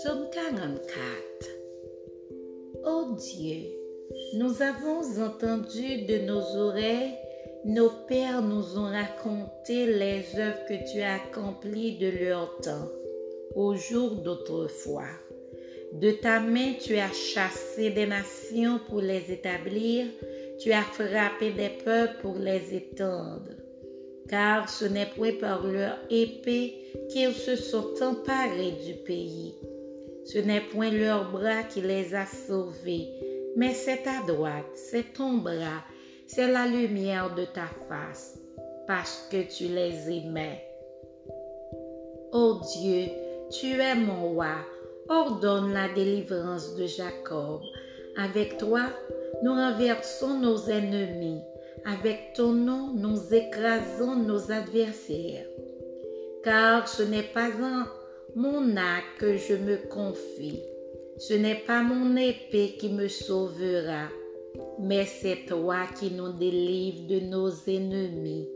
Psaume 44 Ô Dieu, nous avons entendu de nos oreilles, nos pères nous ont raconté les œuvres que tu as accomplies de leur temps, au jour d'autrefois. De ta main tu as chassé des nations pour les établir, tu as frappé des peuples pour les étendre car ce n'est point par leur épée qu'ils se sont emparés du pays. Ce n'est point leur bras qui les a sauvés, mais c'est ta droite, c'est ton bras, c'est la lumière de ta face, parce que tu les aimais. Ô Dieu, tu es mon roi, ordonne la délivrance de Jacob. Avec toi, nous renversons nos ennemis. Avec ton nom, nous écrasons nos adversaires. Car ce n'est pas en mon acte que je me confie. Ce n'est pas mon épée qui me sauvera, mais c'est toi qui nous délivres de nos ennemis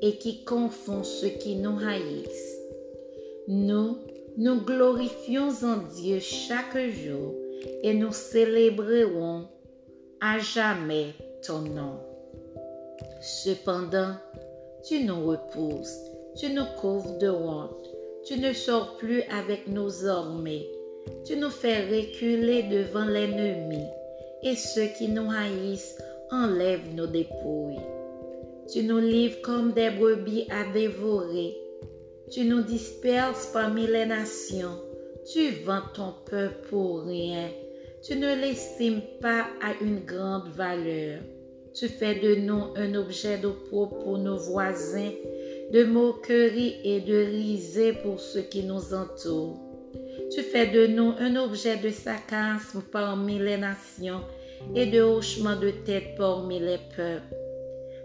et qui confond ceux qui nous haïssent. Nous, nous glorifions en Dieu chaque jour et nous célébrerons à jamais ton nom. Cependant, tu nous repousses, tu nous couvres de honte, tu ne sors plus avec nos armées, tu nous fais reculer devant l'ennemi, et ceux qui nous haïssent enlèvent nos dépouilles. Tu nous livres comme des brebis à dévorer, tu nous disperses parmi les nations, tu vends ton peuple pour rien, tu ne l'estimes pas à une grande valeur. Tu fais de nous un objet d'opprobre pour nos voisins, de moquerie et de risée pour ceux qui nous entourent. Tu fais de nous un objet de sarcasme parmi les nations et de hochement de tête parmi les peuples.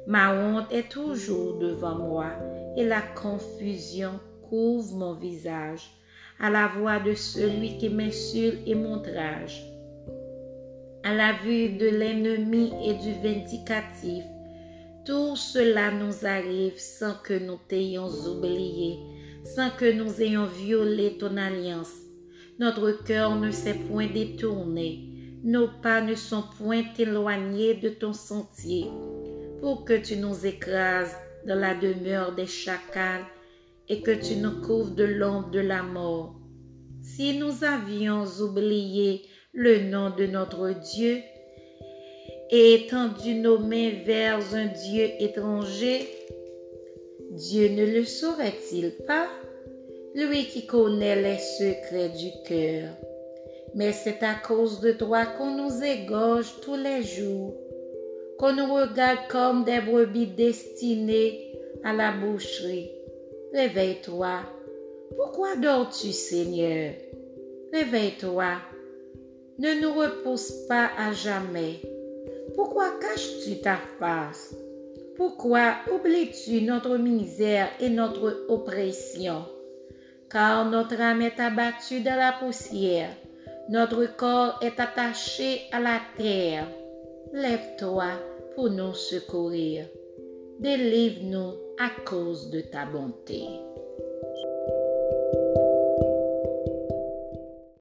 Ma honte est toujours devant moi et la confusion couvre mon visage à la voix de celui qui m'insulte et montrage à la vue de l'ennemi et du vindicatif. Tout cela nous arrive sans que nous t'ayons oublié, sans que nous ayons violé ton alliance. Notre cœur ne s'est point détourné, nos pas ne sont point éloignés de ton sentier, pour que tu nous écrases dans la demeure des chacals et que tu nous couvres de l'ombre de la mort. Si nous avions oublié le nom de notre Dieu et étendu nos mains vers un Dieu étranger, Dieu ne le saurait-il pas, lui qui connaît les secrets du cœur. Mais c'est à cause de toi qu'on nous égorge tous les jours, qu'on nous regarde comme des brebis destinées à la boucherie. Réveille-toi. Pourquoi dors-tu, Seigneur? Réveille-toi ne nous repousse pas à jamais. Pourquoi caches-tu ta face? Pourquoi oublies-tu notre misère et notre oppression? Car notre âme est abattue dans la poussière, notre corps est attaché à la terre. Lève-toi pour nous secourir. Délivre-nous à cause de ta bonté.